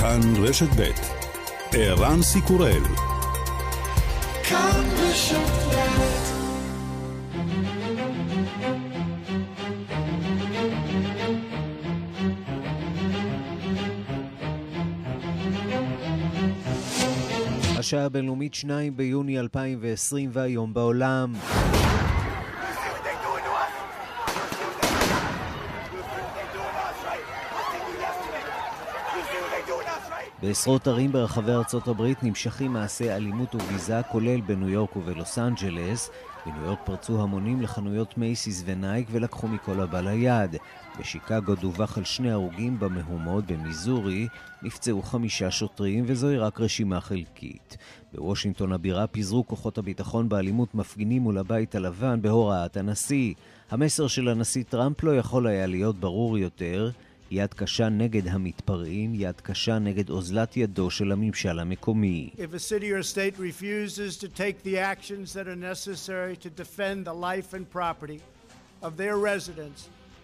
כאן רשת ב' ערן סיקורל. כאן רשת השעה הבינלאומית 2 ביוני 2020 והיום בעולם בעשרות ערים ברחבי ארצות הברית נמשכים מעשי אלימות וביזה, כולל בניו יורק ובלוס אנג'לס. בניו יורק פרצו המונים לחנויות מייסיס ונייק ולקחו מכל הבא ליד. בשיקגו דווח על שני הרוגים במהומות במיזורי, נפצעו חמישה שוטרים וזוהי רק רשימה חלקית. בוושינגטון הבירה פיזרו כוחות הביטחון באלימות מפגינים מול הבית הלבן בהוראת הנשיא. המסר של הנשיא טראמפ לא יכול היה להיות ברור יותר. יד קשה נגד המתפרעים, יד קשה נגד אוזלת ידו של הממשל המקומי. Of their residents,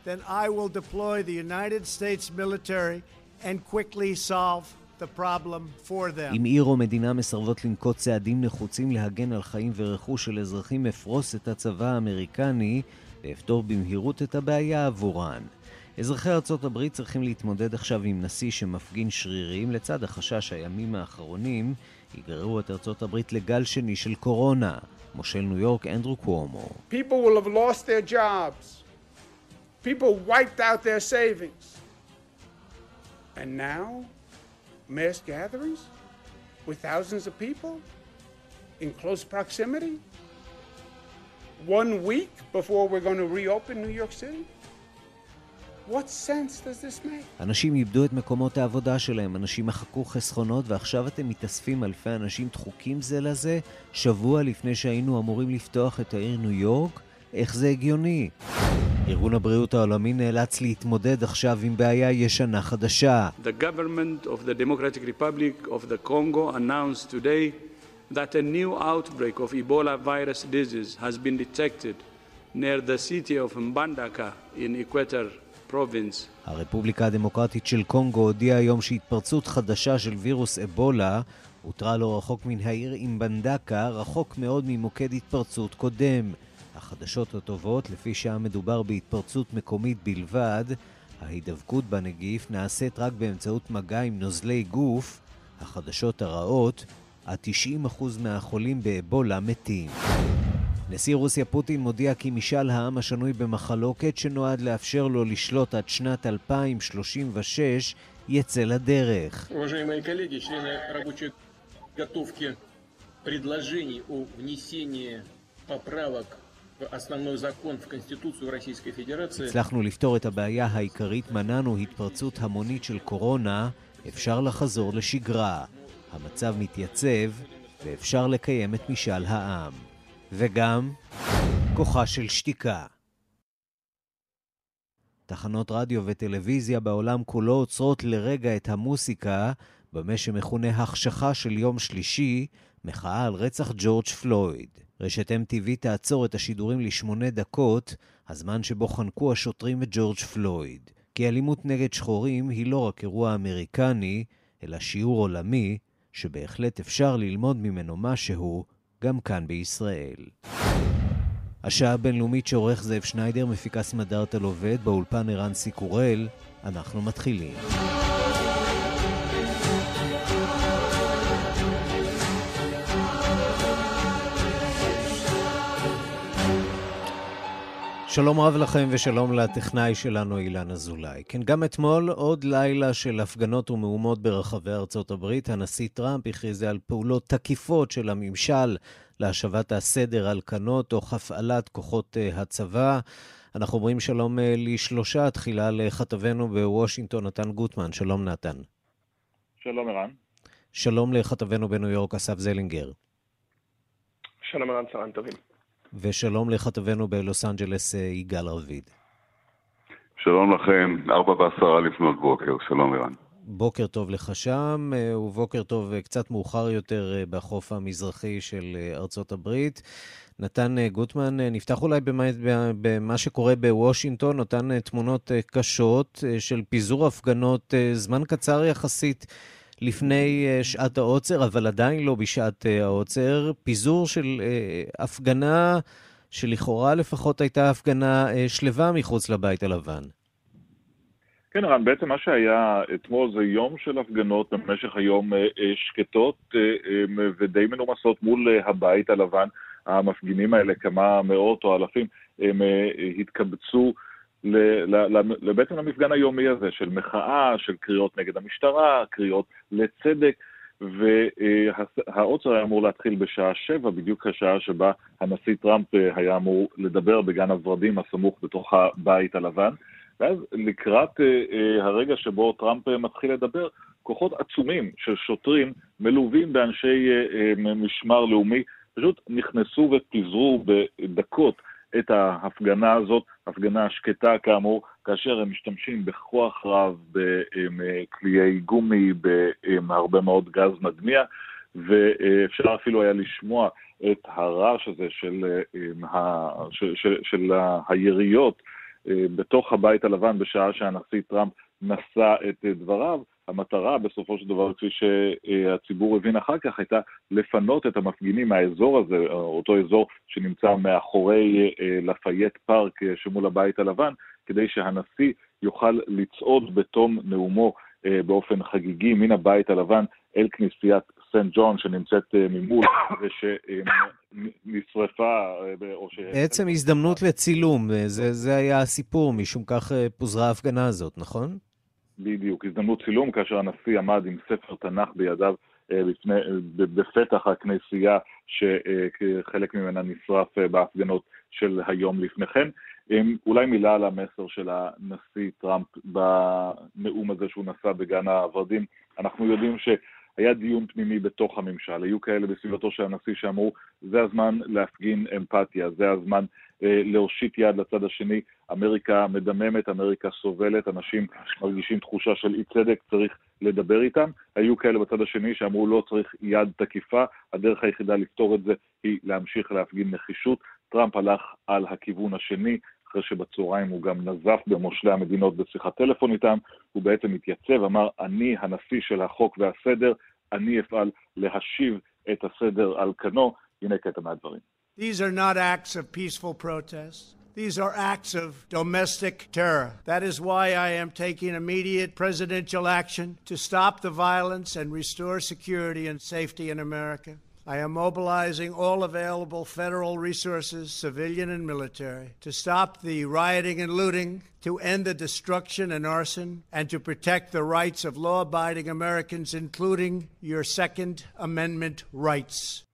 then I will deploy the United States military and quickly solve the problem for them. אם עיר או מדינה מסרבות לנקוט צעדים נחוצים להגן על חיים ורכוש של אזרחים, אפרוס את הצבא האמריקני ואפתור במהירות את הבעיה עבורן. אזרחי ארצות הברית צריכים להתמודד עכשיו עם נשיא שמפגין שרירים, לצד החשש הימים האחרונים יגררו את ארצות הברית לגל שני של קורונה. מושל ניו יורק אנדרו קוומו. One week before we're going to reopen New York City? אנשים איבדו את מקומות העבודה שלהם, אנשים מחקו חסכונות ועכשיו אתם מתאספים אלפי אנשים דחוקים זה לזה שבוע לפני שהיינו אמורים לפתוח את העיר ניו יורק? איך זה הגיוני? ארגון הבריאות העולמי נאלץ להתמודד עכשיו עם בעיה ישנה חדשה. The government of the Democratic Republic of the Congo announced today that a new outbreak of Ebola virus disease has been detected near the city of Mbandaka in Equator province. הרפובליקה הדמוקרטית של קונגו הודיעה היום שהתפרצות חדשה של וירוס אבולה הותרה לא רחוק מן העיר אימבנדקה, רחוק מאוד ממוקד התפרצות קודם. החדשות הטובות, לפי שהיה מדובר בהתפרצות מקומית בלבד, ההידבקות בנגיף נעשית רק באמצעות מגע עם נוזלי גוף. החדשות הרעות, עד 90% מהחולים באבולה מתים. נשיא רוסיה פוטין מודיע כי משאל העם השנוי במחלוקת שנועד לאפשר לו לשלוט עד שנת 2036 יצא לדרך. הצלחנו לפתור את הבעיה העיקרית, מנענו התפרצות המונית של קורונה, אפשר לחזור לשגרה. המצב מתייצב ואפשר לקיים את משאל העם. וגם כוחה של שתיקה. תחנות רדיו וטלוויזיה בעולם כולו עוצרות לרגע את המוסיקה במה שמכונה החשכה של יום שלישי, מחאה על רצח ג'ורג' פלויד. רשת MTV תעצור את השידורים לשמונה דקות, הזמן שבו חנקו השוטרים את ג'ורג' פלויד. כי אלימות נגד שחורים היא לא רק אירוע אמריקני, אלא שיעור עולמי, שבהחלט אפשר ללמוד ממנו משהו גם כאן בישראל. השעה הבינלאומית שעורך זאב שניידר, מפיקה סמדארטה עובד, באולפן ערן סיקורל, אנחנו מתחילים. שלום רב לכם ושלום לטכנאי שלנו אילן אזולאי. כן, גם אתמול עוד לילה של הפגנות ומהומות ברחבי ארצות הברית. הנשיא טראמפ הכריז על פעולות תקיפות של הממשל להשבת הסדר על כנו תוך הפעלת כוחות uh, הצבא. אנחנו אומרים שלום uh, לשלושה, תחילה לכתבנו בוושינגטון, נתן גוטמן. שלום נתן. שלום ערן. שלום לכתבנו בניו יורק, אסף זלינגר. שלום ערן, צהריים טובים. ושלום לכתבנו בלוס אנג'לס אה, יגאל רביד. שלום לכם, ארבע ועשרה לפנות בוקר, שלום ערן. בוקר טוב לך שם, אה, ובוקר טוב אה, קצת מאוחר יותר בחוף המזרחי של ארצות הברית. נתן גוטמן, נפתח אולי במה, במה שקורה בוושינגטון, אותן תמונות קשות של פיזור הפגנות, זמן קצר יחסית לפני שעת העוצר, אבל עדיין לא בשעת העוצר, פיזור של הפגנה שלכאורה לפחות הייתה הפגנה שלווה מחוץ לבית הלבן. כן, רן, בעצם מה שהיה אתמול זה יום של הפגנות במשך היום אה, אה, שקטות אה, ודי מנומסות מול הבית הלבן. המפגינים האלה, כמה מאות או אלפים, הם התקבצו בעצם למפגן היומי הזה של מחאה, של קריאות נגד המשטרה, קריאות לצדק, והעוצר היה אמור להתחיל בשעה שבע, בדיוק השעה שבה הנשיא טראמפ היה אמור לדבר בגן הוורדים הסמוך בתוך הבית הלבן. ואז לקראת אה, אה, הרגע שבו טראמפ אה, מתחיל לדבר, כוחות עצומים של שוטרים מלווים באנשי משמר לאומי פשוט נכנסו ופיזרו בדקות את ההפגנה הזאת, הפגנה שקטה כאמור, כאשר הם משתמשים בכוח רב, בקליעי גומי, בהרבה מאוד גז מדמיע, ואפשר אפילו היה לשמוע את הרעש הזה של, של, של, של היריות בתוך הבית הלבן בשעה שהנשיא טראמפ נשא את דבריו. המטרה בסופו של דבר, כפי שהציבור הבין אחר כך, הייתה לפנות את המפגינים מהאזור הזה, אותו אזור שנמצא מאחורי אה, לפייט פארק אה, שמול הבית הלבן, כדי שהנשיא יוכל לצעוד בתום נאומו אה, באופן חגיגי מן הבית הלבן אל כנסיית סנט ג'ון שנמצאת ממול ושנשרפה או ש... בעצם הזדמנות לצילום, זה, זה היה הסיפור, משום כך פוזרה ההפגנה הזאת, נכון? בדיוק, הזדמנות צילום כאשר הנשיא עמד עם ספר תנ"ך בידיו בפני, בפתח הכנסייה שחלק ממנה נשרף בהפגנות של היום לפני כן. אולי מילה על המסר של הנשיא טראמפ בנאום הזה שהוא נשא בגן הוורדים. אנחנו יודעים שהיה דיון פנימי בתוך הממשל, היו כאלה בסביבתו של הנשיא שאמרו, זה הזמן להפגין אמפתיה, זה הזמן אה, להושיט יד לצד השני. אמריקה מדממת, אמריקה סובלת, אנשים מרגישים תחושה של אי צדק, צריך לדבר איתם. היו כאלה בצד השני שאמרו לא צריך יד תקיפה, הדרך היחידה לפתור את זה היא להמשיך להפגין נחישות. טראמפ הלך על הכיוון השני, אחרי שבצהריים הוא גם נזף במושלי המדינות בשיחת טלפון איתם, הוא בעצם התייצב, אמר, אני הנשיא של החוק והסדר, אני אפעל להשיב את הסדר על כנו. הנה קטע מהדברים. These are not acts of peaceful protest. These are acts of domestic terror. That is why I am taking immediate presidential action to stop the violence and restore security and safety in America. I am mobilizing all available federal resources, civilian and military, to stop the rioting and looting, to end the destruction and arson, and to protect the rights of law abiding Americans, including your Second Amendment rights.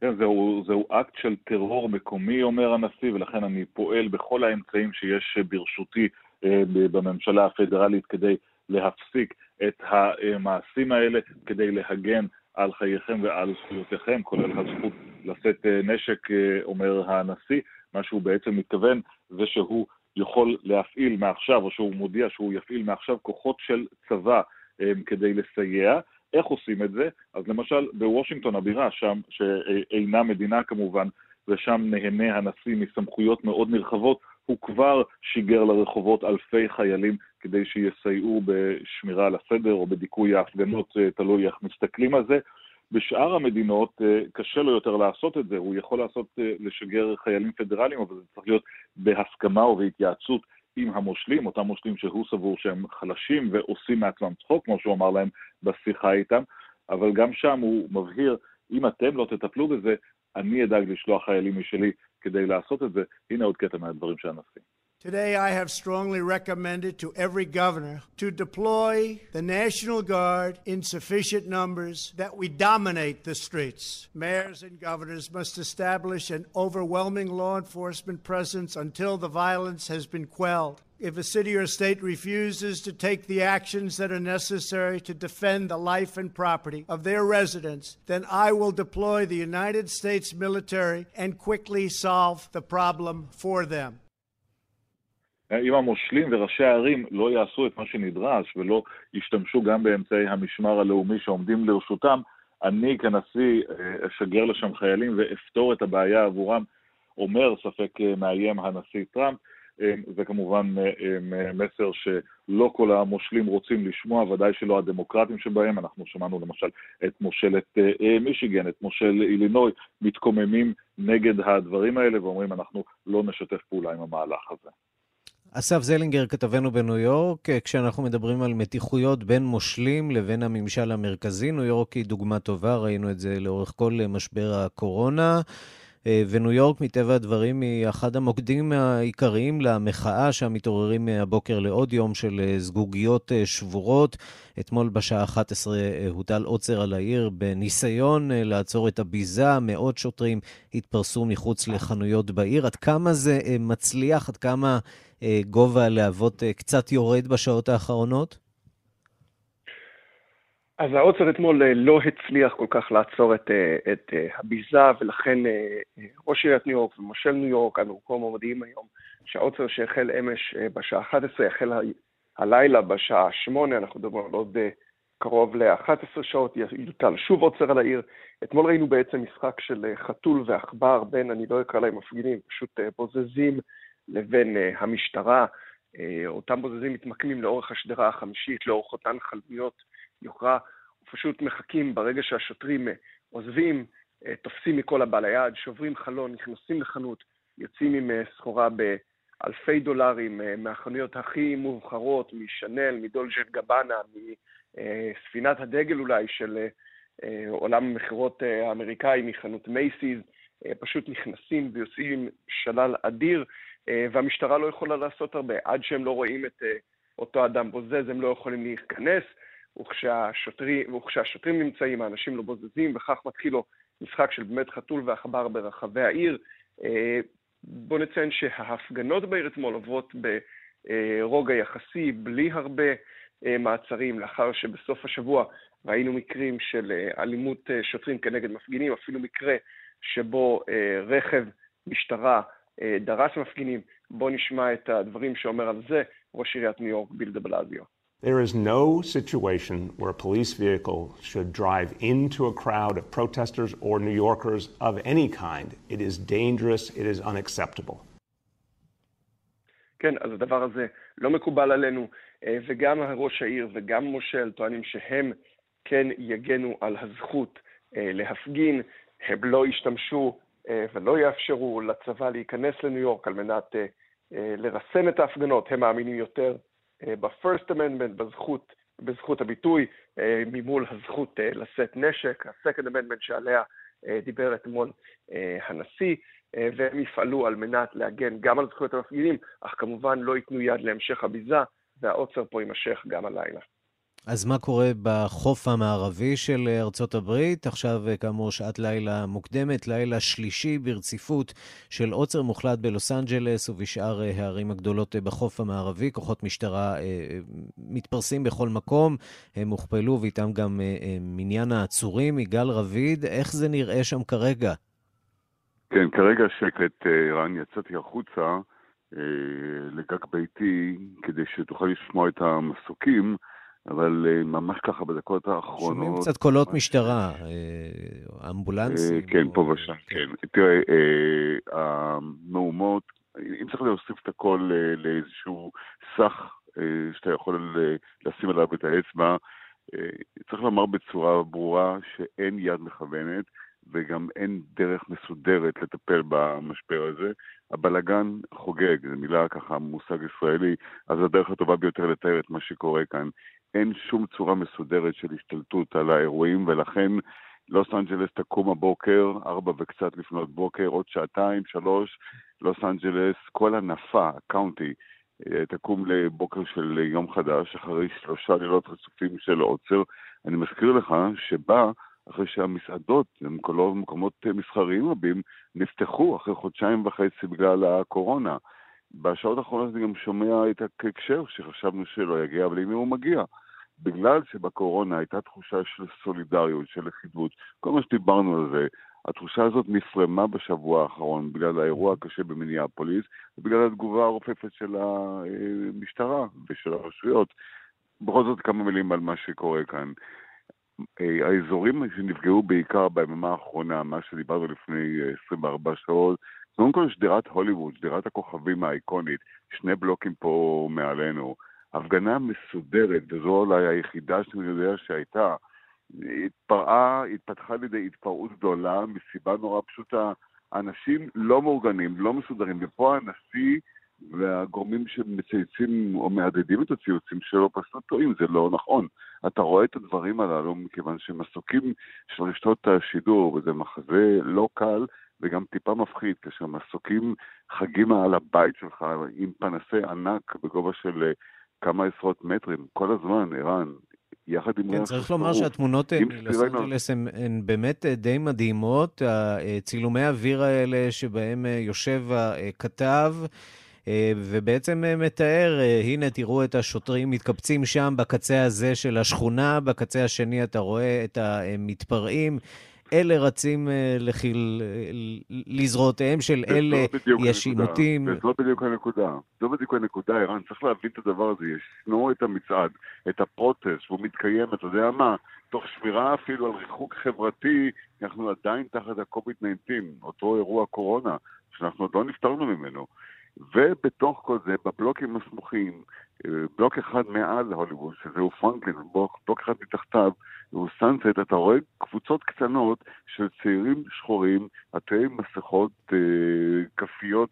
כן, זהו, זהו אקט של טרור מקומי, אומר הנשיא, ולכן אני פועל בכל האמצעים שיש ברשותי אה, בממשלה הפדרלית כדי להפסיק את המעשים האלה, כדי להגן על חייכם ועל זכויותיכם, כולל הזכות לשאת אה, נשק, אה, אומר הנשיא. מה שהוא בעצם מתכוון זה שהוא יכול להפעיל מעכשיו, או שהוא מודיע שהוא יפעיל מעכשיו כוחות של צבא כדי לסייע. איך עושים את זה? אז למשל בוושינגטון הבירה, שם, שאינה מדינה כמובן, ושם נהנה הנשיא מסמכויות מאוד נרחבות, הוא כבר שיגר לרחובות אלפי חיילים כדי שיסייעו בשמירה על הסדר או בדיכוי ההפגנות, אה, תלוי איך מסתכלים על זה. בשאר המדינות אה, קשה לו יותר לעשות את זה, הוא יכול לעשות, אה, לשגר חיילים פדרליים, אבל זה צריך להיות בהסכמה ובהתייעצות עם המושלים, אותם מושלים שהוא סבור שהם חלשים ועושים מעצמם צחוק, כמו שהוא אמר להם בשיחה איתם, אבל גם שם הוא מבהיר, אם אתם לא תטפלו בזה, אני אדאג לשלוח חיילים משלי כדי לעשות את זה. הנה עוד קטע מהדברים של הנשיא. Today, I have strongly recommended to every governor to deploy the National Guard in sufficient numbers that we dominate the streets. Mayors and governors must establish an overwhelming law enforcement presence until the violence has been quelled. If a city or state refuses to take the actions that are necessary to defend the life and property of their residents, then I will deploy the United States military and quickly solve the problem for them. אם המושלים וראשי הערים לא יעשו את מה שנדרש ולא ישתמשו גם באמצעי המשמר הלאומי שעומדים לרשותם, אני כנשיא אה, אשגר לשם חיילים ואפתור את הבעיה עבורם, אומר ספק אה, מאיים הנשיא טראמפ. זה כמובן מסר שלא כל המושלים רוצים לשמוע, ודאי שלא הדמוקרטים שבהם. אנחנו שמענו למשל את מושלת מישיגן, את מושל אילינוי, מתקוממים נגד הדברים האלה ואומרים אנחנו לא נשתף פעולה עם המהלך הזה. אסף זלינגר, כתבנו בניו יורק, כשאנחנו מדברים על מתיחויות בין מושלים לבין הממשל המרכזי, ניו יורק היא דוגמה טובה, ראינו את זה לאורך כל משבר הקורונה. אה, וניו יורק, מטבע הדברים, היא אחד המוקדים העיקריים למחאה שהמתעוררים מהבוקר לעוד יום של אה, זגוגיות אה, שבורות. אתמול בשעה 11 הוטל עוצר על העיר בניסיון לעצור את הביזה. מאות שוטרים התפרסו מחוץ לחנויות בעיר. עד כמה זה מצליח? עד כמה גובה הלהבות קצת יורד בשעות האחרונות? אז העוצר אתמול אה, לא הצליח כל כך לעצור את, אה, את אה, הביזה, ולכן ראש עיריית ניו יורק ומושל ניו יורק, אנו כה מודיעים היום שהעוצר שהחל אמש בשעה 11, החל הלילה בשעה 8, אנחנו מדברים על עוד קרוב ל-11 שעות, יוטל שוב עוצר על העיר. אתמול ראינו בעצם משחק של חתול ועכבר בין, אני לא אקרא להם מפגינים, פשוט בוזזים לבין המשטרה. אותם בוזזים מתמקמים לאורך השדרה החמישית, לאורך אותן חלביות יוקרה, ופשוט מחכים ברגע שהשוטרים אה, עוזבים, אה, תופסים מכל הבא ליד, שוברים חלון, נכנסים לחנות, יוצאים עם אה, סחורה באלפי דולרים מהחנויות הכי מובחרות, משנל, מדולג'ט גבאנה, מספינת הדגל אולי של עולם המכירות האמריקאי, מחנות מייסיס, פשוט נכנסים ויוצאים עם שלל אדיר, והמשטרה לא יכולה לעשות הרבה. עד שהם לא רואים את אותו אדם בוזז, הם לא יכולים להיכנס. וכשהשוטרים, וכשהשוטרים נמצאים, האנשים לא בוזזים, וכך מתחיל לו משחק של באמת חתול ועכבר ברחבי העיר. אה, בואו נציין שההפגנות בעיר אתמול עוברות ברוגע יחסי, בלי הרבה אה, מעצרים, לאחר שבסוף השבוע ראינו מקרים של אה, אלימות שוטרים כנגד מפגינים, אפילו מקרה שבו רכב משטרה דרס מפגינים. בואו נשמע את הדברים שאומר על זה ראש עיריית ניו יורק ביל דה בלזיו. There is no situation where a police vehicle should drive into a crowd of protesters or New Yorkers of any kind. It is dangerous, it is unacceptable. כן, אז הדבר הזה לא מקובל עלינו, וגם ראש העיר וגם מושל טוענים שהם כן יגנו על הזכות להפגין, הם לא ישתמשו ולא יאפשרו לצבא להיכנס לניו יורק על מנת לרסן את ההפגנות, הם מאמינים יותר ב-first amendment, בזכות, בזכות הביטוי, ממול הזכות לשאת נשק, ה-second amendment שעליה דיבר אתמול הנשיא, והם יפעלו על מנת להגן גם על זכויות המפגינים, אך כמובן לא ייתנו יד להמשך הביזה, והעוצר פה יימשך גם הלילה. אז מה קורה בחוף המערבי של ארצות הברית? עכשיו, כאמור, שעת לילה מוקדמת, לילה שלישי ברציפות של עוצר מוחלט בלוס אנג'לס ובשאר הערים הגדולות בחוף המערבי. כוחות משטרה אה, מתפרסים בכל מקום, הם הוכפלו ואיתם גם אה, מניין העצורים. יגאל רביד, איך זה נראה שם כרגע? כן, כרגע שקט, אה, רן, יצאתי החוצה לגג ביתי כדי שתוכל לשמוע את המסוקים. אבל אה, ממש ככה בדקות האחרונות... שומעים קצת קולות ממש... משטרה, אה, אמבולנסים. אה, כן, או... פה ושם, כן. כן. תראה, המהומות, אם צריך להוסיף את הכל לאיזשהו סך שאתה יכול לשים עליו את האצבע, צריך לומר בצורה ברורה שאין יד מכוונת וגם אין דרך מסודרת לטפל במשבר הזה. הבלגן חוגג, זו מילה ככה, מושג ישראלי, אז הדרך הטובה ביותר לתאר את מה שקורה כאן. אין שום צורה מסודרת של השתלטות על האירועים, ולכן לוס אנג'לס תקום הבוקר, ארבע וקצת לפנות בוקר, עוד שעתיים, שלוש, לוס אנג'לס, כל הנפה, ה county, אה, תקום לבוקר של יום חדש, אחרי שלושה לילות רצופים של עוצר. אני מזכיר לך שבה, אחרי שהמסעדות, מקומות מסחריים רבים, נפתחו אחרי חודשיים וחצי בגלל הקורונה. בשעות האחרונות אני גם שומע את ההקשר שחשבנו שלא יגיע, אבל הנה הוא מגיע. בגלל שבקורונה הייתה תחושה של סולידריות, של לכידות, כל מה שדיברנו על זה, התחושה הזאת נפרמה בשבוע האחרון בגלל האירוע הקשה במיניאפוליס ובגלל התגובה הרופפת של המשטרה ושל הרשויות. בכל זאת כמה מילים על מה שקורה כאן. אה, האזורים שנפגעו בעיקר ביממה האחרונה, מה שדיברנו לפני 24 שעות, קודם כל שדרת הוליווד, שדרת הכוכבים האיקונית, שני בלוקים פה מעלינו, הפגנה מסודרת, וזו אולי היחידה שאני יודע שהייתה, התפרעה, התפתחה לידי התפרעות גדולה מסיבה נורא פשוטה. אנשים לא מאורגנים, לא מסודרים, ופה הנשיא והגורמים שמצייצים או מהדהדים את הציוצים שלו פשוט טועים, זה לא נכון. אתה רואה את הדברים הללו מכיוון שהם עסוקים של רשתות השידור, וזה מחזה לא קל וגם טיפה מפחיד, כאשר מסוקים חגים על הבית שלך עם פנסי ענק בגובה של אה, כמה עשרות מטרים, כל הזמן, ערן, יחד עם... כן, צריך לומר שהתמונות מלוס אנג'לס הן באמת אה, די מדהימות. צילומי האוויר האלה שבהם אה, יושב הכתב, ובעצם מתאר, הנה תראו את השוטרים מתקבצים שם בקצה הזה של השכונה, בקצה השני אתה רואה את המתפרעים. אלה רצים אה, לחיל, אה, לזרועותיהם של אלה יש עימותים. וזו בדיוק הנקודה. זו בדיוק הנקודה, ערן. צריך להבין את הדבר הזה. ישנו את המצעד, את הפרוטסט, והוא מתקיים, אתה יודע מה, תוך שמירה אפילו על ריחוק חברתי, אנחנו עדיין תחת ה-COVID-19, אותו אירוע קורונה, שאנחנו עוד לא נפטרנו ממנו. ובתוך כל זה, בבלוקים הסמוכים, אה, בלוק אחד מעל הוליווד, שזהו פרנקלין, בלוק אחד מתחתיו, הוא סאנסט, אתה רואה קבוצות קטנות של צעירים שחורים, עטי מסכות, אה, כפיות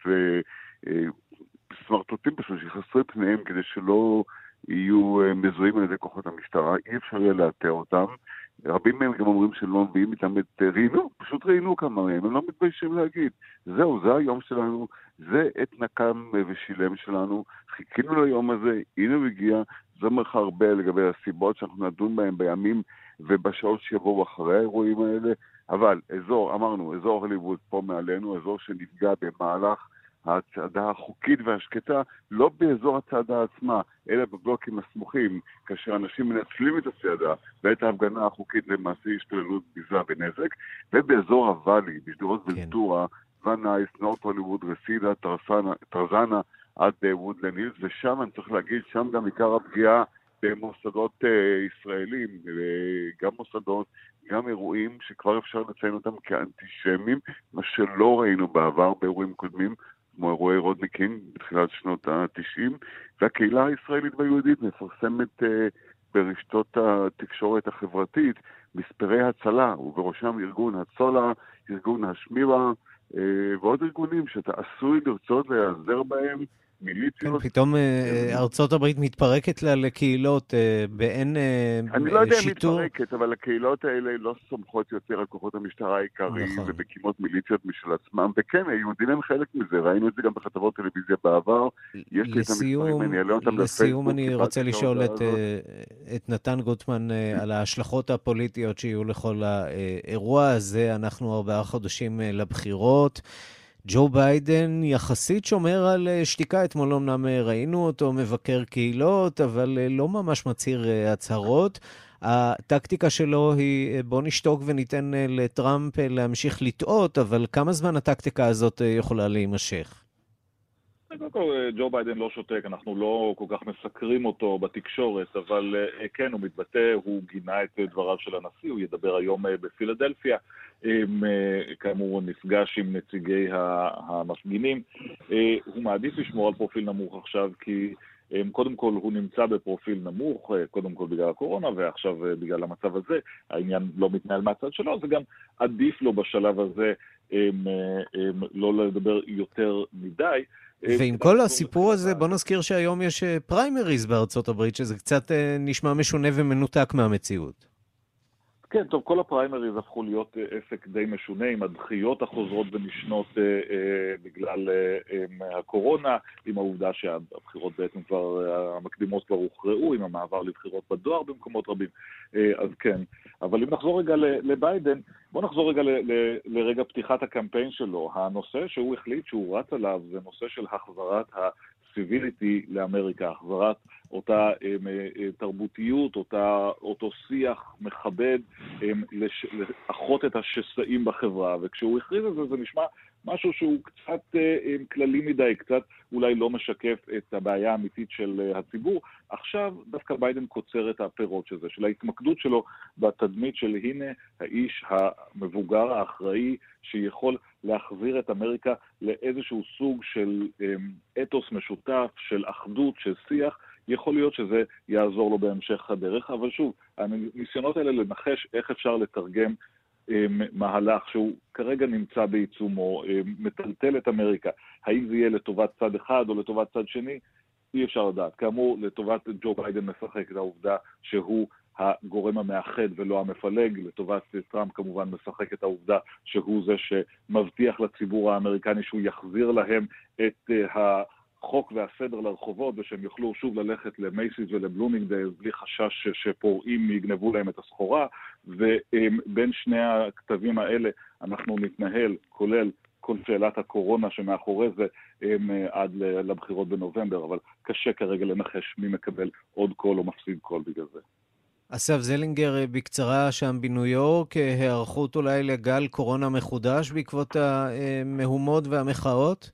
וסמרטוטים אה, פשוט, שחסרי פניהם כדי שלא יהיו אה, מזוהים על ידי כוחות המשטרה, אי אפשר יהיה לאתר אותם. רבים מהם גם אומרים שלא מביאים איתם את ראיינו, פשוט ראיינו כמה מהם, הם לא מתביישים להגיד. זהו, זה היום שלנו, זה עת נקם ושילם שלנו, חיכינו ליום הזה, הנה הוא הגיע, זה אומר לך הרבה לגבי הסיבות שאנחנו נדון בהן בימים ובשעות שיבואו אחרי האירועים האלה, אבל אזור, אמרנו, אזור הוליווד פה מעלינו, אזור שנפגע במהלך הצעדה החוקית והשקטה, לא באזור הצעדה עצמה, אלא בבלוקים הסמוכים, כאשר אנשים מנצלים את הצעדה ואת ההפגנה החוקית למעשה השתוללות, ביזה ונזק, ובאזור הוואלי, בשדרות כן. ולטורה, ונייס, נורט הוליווד, רסידה, טרזנה, עד וודלנד הילס, ושם אני צריך להגיד, שם גם עיקר הפגיעה במוסדות uh, ישראלים, גם מוסדות, גם אירועים שכבר אפשר לציין אותם כאנטישמים, מה שלא ראינו בעבר באירועים קודמים, כמו אירועי רודני קינג בתחילת שנות ה-90, והקהילה הישראלית והיהודית מפרסמת uh, ברשתות התקשורת החברתית מספרי הצלה, ובראשם ארגון הצולה, ארגון השמירה, ועוד ארגונים שאתה עשוי לרצות להיעזר בהם מיליציות. כן, פתאום אה, אה, ארצות הברית מתפרקת לה לקהילות אה, באין שיטור. אני לא יודע אם מתפרקת, אבל הקהילות האלה לא סומכות יותר על כוחות המשטרה העיקריים, נכון. ומקימות מיליציות משל עצמם, וכן, היהודים הם חלק מזה, ראינו את זה גם בחטבות טלוויזיה בעבר. יש לי את המספרים, אני אעלה אותם לפייסבוק. לסיום אני רוצה לשאול את, את נתן גוטמן על ההשלכות הפוליטיות שיהיו לכל האירוע הזה. אנחנו ארבעה חודשים לבחירות. ג'ו ביידן יחסית שומר על אה, שתיקה. אתמול אמנם אה, ראינו אותו מבקר קהילות, אבל אה, לא ממש מצהיר הצהרות. הטקטיקה שלו היא בוא נשתוק וניתן לטראמפ להמשיך לטעות, אבל כמה זמן הטקטיקה הזאת יכולה להימשך? קודם כל, אה, ג'ו ביידן לא שותק, אנחנו לא כל כך מסקרים אותו בתקשורת, אבל אה, כן, הוא מתבטא, הוא גינה את דבריו של הנשיא, הוא ידבר היום אה, בפילדלפיה, כאמור הוא נפגש עם נציגי המפגינים. הוא מעדיף לשמור על פרופיל נמוך עכשיו, כי קודם כל הוא נמצא בפרופיל נמוך, קודם כל בגלל הקורונה, ועכשיו בגלל המצב הזה, העניין לא מתנהל מהצד שלו, זה גם עדיף לו בשלב הזה לא לדבר יותר מדי. ועם כל הסיפור הזה, בוא נזכיר שהיום יש פריימריז אה, בארצות הברית, שזה קצת אה, נשמע משונה ומנותק מהמציאות. כן, טוב, כל הפריימריז הפכו להיות אה, עסק די משונה עם הדחיות החוזרות ונשנות אה, אה, בגלל אה, אה, הקורונה, עם העובדה שהבחירות בעצם כבר, המקדימות כבר הוכרעו, עם המעבר לבחירות בדואר במקומות רבים, אה, אז כן. אבל אם נחזור רגע לביידן, בואו נחזור רגע ל, ל, לרגע פתיחת הקמפיין שלו. הנושא שהוא החליט שהוא רץ עליו זה נושא של החזרת ה-civility לאמריקה, החזרת אותה הם, אה, אה, תרבותיות, אותה, אותו שיח מכבד, לאחות את השסעים בחברה. וכשהוא הכריז את זה, זה נשמע משהו שהוא קצת אה, כללי מדי, קצת אולי לא משקף את הבעיה האמיתית של אה, הציבור. עכשיו דווקא ביידן קוצר את הפירות של זה, של ההתמקדות שלו בתדמית של הנה האיש המבוגר האחראי שיכול להחזיר את אמריקה לאיזשהו סוג של אתוס משותף, של אחדות, של שיח. יכול להיות שזה יעזור לו בהמשך הדרך, אבל שוב, הניסיונות האלה לנחש איך אפשר לתרגם מהלך שהוא כרגע נמצא בעיצומו, מטלטל את אמריקה. האם זה יהיה לטובת צד אחד או לטובת צד שני? אי אפשר לדעת. כאמור, לטובת ג'ו ביידן משחק את העובדה שהוא הגורם המאחד ולא המפלג, לטובת טראמפ כמובן משחק את העובדה שהוא זה שמבטיח לציבור האמריקני שהוא יחזיר להם את ה... החוק והסדר לרחובות ושהם יוכלו שוב ללכת למייסיס ולבלומינגדייל בלי חשש שפורעים יגנבו להם את הסחורה ובין שני הכתבים האלה אנחנו נתנהל, כולל כל שאלת הקורונה שמאחורי זה עד לבחירות בנובמבר, אבל קשה כרגע לנחש מי מקבל עוד קול או מפסיד קול בגלל זה. אסף זלינגר, בקצרה שם בניו יורק, היערכות אולי לגל קורונה מחודש בעקבות המהומות והמחאות?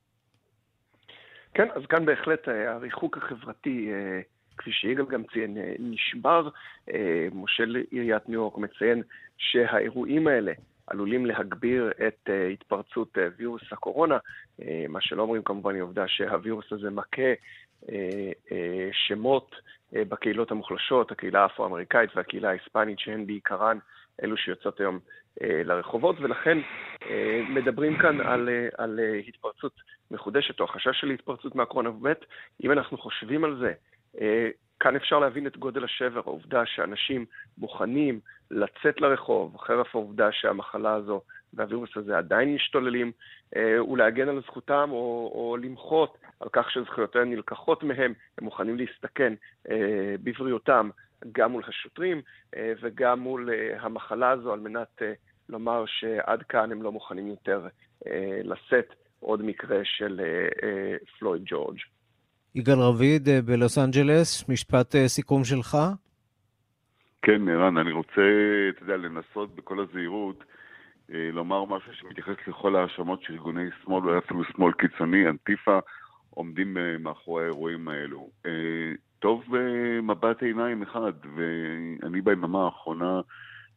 כן, אז כאן בהחלט אה, הריחוק החברתי, אה, כפי שיגאל גם ציין, אה, נשבר. מושל עיריית ניו יורק מציין שהאירועים האלה עלולים להגביר את התפרצות וירוס הקורונה. מה שלא אומרים כמובן היא עובדה שהווירוס הזה מכה שמות בקהילות המוחלשות, הקהילה האפרו-אמריקאית והקהילה ההיספנית, שהן בעיקרן אלו שיוצאות היום לרחובות, ולכן מדברים כאן על, על התפרצות מחודשת, או החשש של התפרצות מהקורונה. ובאמת, אם אנחנו חושבים על זה, אה, כאן אפשר להבין את גודל השבר, העובדה שאנשים מוכנים לצאת לרחוב, חרף העובדה שהמחלה הזו והווירוס הזה עדיין משתוללים, אה, ולהגן על זכותם או, או למחות על כך שזכויותיהם נלקחות מהם, הם מוכנים להסתכן אה, בבריאותם גם מול השוטרים וגם מול המחלה הזו על מנת לומר שעד כאן הם לא מוכנים יותר לשאת עוד מקרה של אה, אה, פלויד ג'ורג'. יגאל רביד אה, בלוס אנג'לס, משפט סיכום שלך? כן, ערן, אני רוצה, אתה יודע, לנסות בכל הזהירות לומר משהו שמתייחס לכל ההאשמות של ארגוני שמאל, ואולי אפילו שמאל קיצוני, אנטיפה, עומדים מאחורי האירועים האלו. טוב במבט עיניים אחד, ואני ביממה האחרונה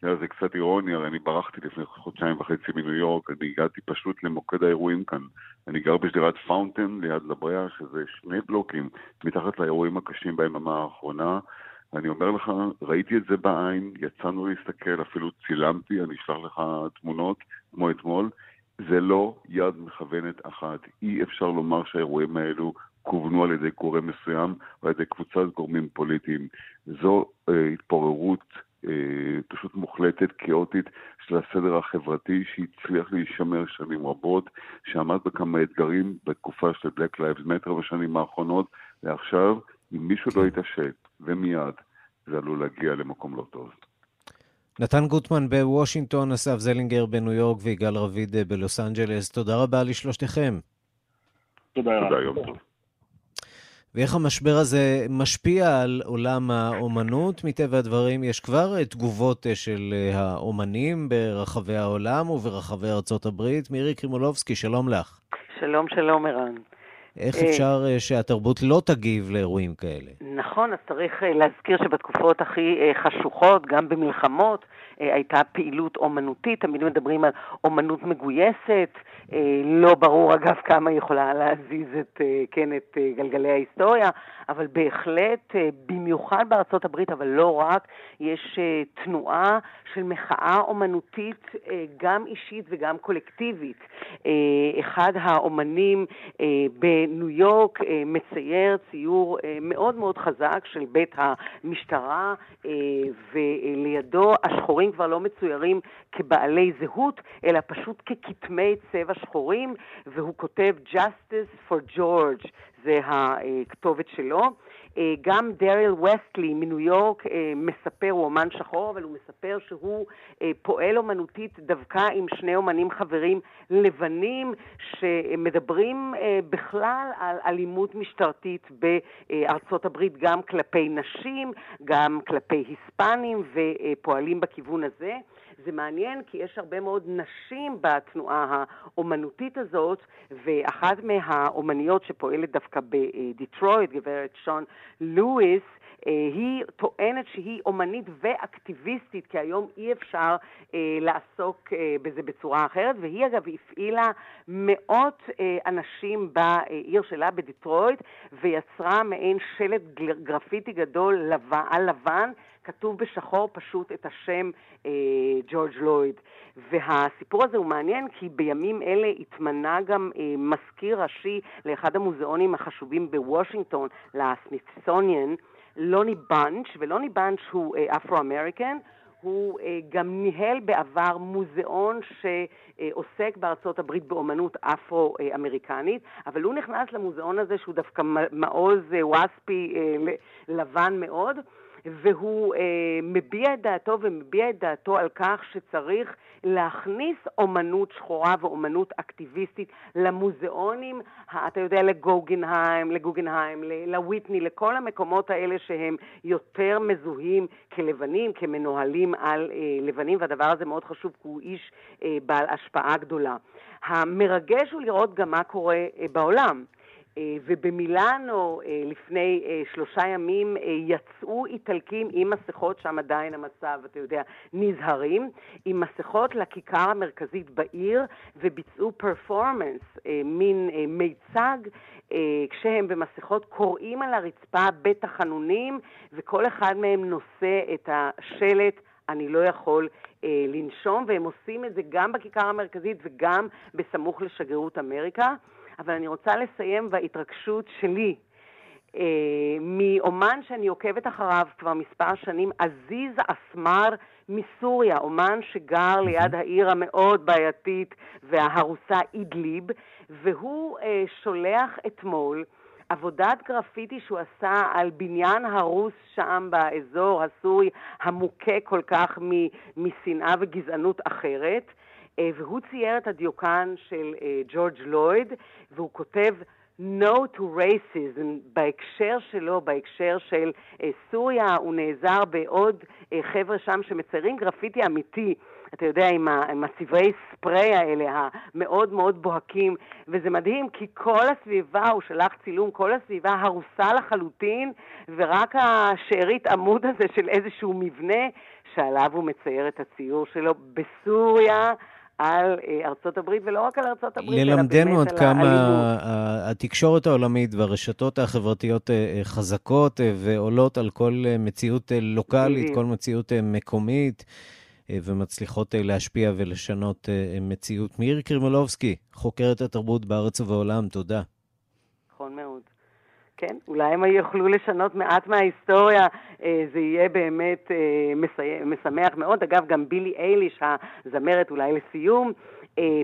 זה קצת אירוני, הרי אני ברחתי לפני חודשיים וחצי מניו יורק, אני הגעתי פשוט למוקד האירועים כאן. אני גר בשדרת פאונטן ליד לבריאה, שזה שני בלוקים מתחת לאירועים הקשים ביממה האחרונה. אני אומר לך, ראיתי את זה בעין, יצאנו להסתכל, אפילו צילמתי, אני אשלח לך תמונות, כמו אתמול. זה לא יד מכוונת אחת. אי אפשר לומר שהאירועים האלו כוונו על ידי גורם מסוים או על ידי קבוצת גורמים פוליטיים. זו אה, התפוררות פשוט מוחלטת, כאוטית, של הסדר החברתי שהצליח להישמר שנים רבות, שעמד בכמה אתגרים בתקופה של Black Lives Matter בשנים האחרונות, ועכשיו, אם מישהו לא יתעשת, ומיד, זה עלול להגיע למקום לא טוב. נתן גוטמן בוושינגטון, אסף זלינגר בניו יורק ויגאל רביד בלוס אנג'לס. תודה רבה לשלושתכם. תודה, תודה יום טוב. ואיך המשבר הזה משפיע על עולם האומנות. מטבע הדברים, יש כבר תגובות אה, של אה, האומנים ברחבי העולם וברחבי ארצות הברית. מירי קרימולובסקי, שלום לך. שלום, שלום, ערן. איך אה, אפשר שהתרבות לא תגיב לאירועים כאלה? נכון, אז צריך להזכיר שבתקופות הכי חשוכות, גם במלחמות, הייתה פעילות אומנותית, תמיד מדברים על אומנות מגויסת, אה, לא ברור אגב כמה היא יכולה להזיז את, אה, כן, את אה, גלגלי ההיסטוריה, אבל בהחלט, במיוחד בארצות הברית, אבל לא רק, יש תנועה של מחאה אומנותית גם אישית וגם קולקטיבית. אחד האומנים בניו יורק מצייר ציור מאוד מאוד חזק של בית המשטרה, ולידו השחורים כבר לא מצוירים כבעלי זהות, אלא פשוט ככתמי צבע שחורים, והוא כותב Justice for George, זה הכתובת שלו. אה, גם דריל וסטלי מניו יורק אה, מספר, הוא אומן שחור, אבל הוא מספר שהוא אה, פועל אומנותית דווקא עם שני אומנים חברים לבנים שמדברים בכלל על אלימות משטרתית בארצות הברית, גם כלפי נשים, גם כלפי היספנים, ופועלים בכיוון הזה. זה מעניין כי יש הרבה מאוד נשים בתנועה האומנותית הזאת, ואחת מהאומניות שפועלת דווקא בדיטרויד, גברת שון לואיס, אה, היא טוענת שהיא אומנית ואקטיביסטית, כי היום אי אפשר אה, לעסוק אה, בזה בצורה אחרת, והיא אגב הפעילה מאות אה, אנשים בעיר שלה, בדיטרויט, ויצרה מעין שלט גרפיטי גדול לב... על לבן, כתוב בשחור פשוט את השם אה, ג'ורג' לויד. והסיפור הזה הוא מעניין כי בימים אלה התמנה גם אה, מזכיר ראשי לאחד המוזיאונים החשובים בוושינגטון, לסמיתסוניאן, לוני בנץ', ולוני בנץ' הוא אפרו-אמריקן, הוא אה, גם ניהל בעבר מוזיאון שעוסק בארצות הברית באומנות אפרו-אמריקנית, אבל הוא נכנס למוזיאון הזה שהוא דווקא מעוז אה, ווספי אה, לבן מאוד, והוא אה, מביע את דעתו ומביע את דעתו על כך שצריך להכניס אומנות שחורה ואומנות אקטיביסטית למוזיאונים, אתה יודע, לגוגנהיים, לגוגנהיים, לוויטני, לכל המקומות האלה שהם יותר מזוהים כלבנים, כמנוהלים על אה, לבנים, והדבר הזה מאוד חשוב כי הוא איש אה, בעל השפעה גדולה. המרגש הוא לראות גם מה קורה אה, בעולם. אה, ובמילאנו אה, לפני אה, שלושה ימים יצאו איטלקים עם מסכות, שם עדיין המצב, אתה יודע, נזהרים, עם מסכות לכיכר המרכזית בעיר וביצעו פרפורמנס, מין מיצג, כשהם במסכות קוראים על הרצפה בתחנונים וכל אחד מהם נושא את השלט אני לא יכול אה, לנשום, והם עושים את זה גם בכיכר המרכזית וגם בסמוך לשגרירות אמריקה. אבל אני רוצה לסיים בהתרגשות שלי אה, מאומן שאני עוקבת אחריו כבר מספר שנים, עזיז אסמר מסוריה, אומן שגר ליד העיר המאוד בעייתית וההרוסה אידליב, והוא אה, שולח אתמול עבודת גרפיטי שהוא עשה על בניין הרוס שם באזור הסורי המוכה כל כך משנאה וגזענות אחרת. אה, והוא צייר את הדיוקן של אה, ג'ורג' לויד, והוא כותב No to Racism בהקשר שלו, בהקשר של אה, סוריה, הוא נעזר בעוד חבר'ה שם שמציירים גרפיטי אמיתי. אתה יודע, עם, עם הצבעי ספרי האלה, המאוד מאוד בוהקים, וזה מדהים, כי כל הסביבה, הוא שלח צילום, כל הסביבה הרוסה לחלוטין, ורק השארית עמוד הזה של איזשהו מבנה שעליו הוא מצייר את הציור שלו בסוריה. על אה, ארצות הברית, ולא רק על ארצות הברית, אלא באמת על האלימות. ללמדנו עד כמה התקשורת העולמית והרשתות החברתיות אה, אה, חזקות ועולות על כל מציאות לוקאלית, כל מציאות מקומית, ומצליחות להשפיע ולשנות מציאות. מירי קרימולובסקי, חוקרת התרבות בארץ ובעולם, תודה. כן, אולי הם יוכלו לשנות מעט מההיסטוריה, אה, זה יהיה באמת אה, משמח מאוד. אגב, גם בילי אייליש, הזמרת, אולי לסיום,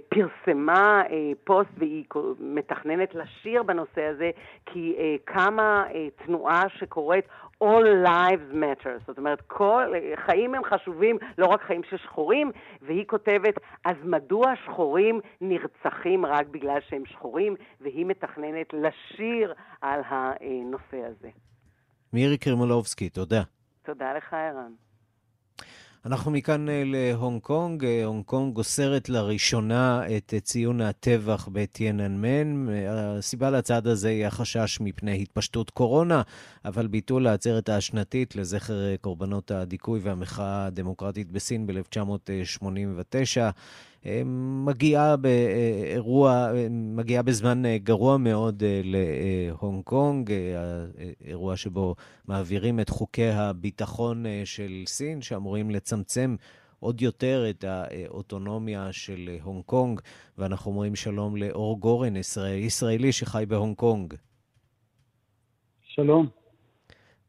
פרסמה פוסט והיא מתכננת לשיר בנושא הזה, כי קמה תנועה שקוראת All Lives Matter, זאת אומרת, כל, חיים הם חשובים, לא רק חיים של שחורים, והיא כותבת, אז מדוע שחורים נרצחים רק בגלל שהם שחורים, והיא מתכננת לשיר על הנושא הזה. מירי קרימולובסקי, תודה. תודה לך, ערן. אנחנו מכאן אה, להונג קונג. אה, הונג קונג אוסרת לראשונה את אה, ציון הטבח בטיאננמן. הסיבה לצעד הזה היא החשש מפני התפשטות קורונה, אבל ביטול העצרת השנתית לזכר קורבנות הדיכוי והמחאה הדמוקרטית בסין ב-1989 מגיעה באירוע, מגיעה בזמן גרוע מאוד להונג קונג, אירוע שבו מעבירים את חוקי הביטחון של סין, שאמורים לצמצם עוד יותר את האוטונומיה של הונג קונג, ואנחנו אומרים שלום לאור גורן, ישראלי שחי בהונג קונג. שלום.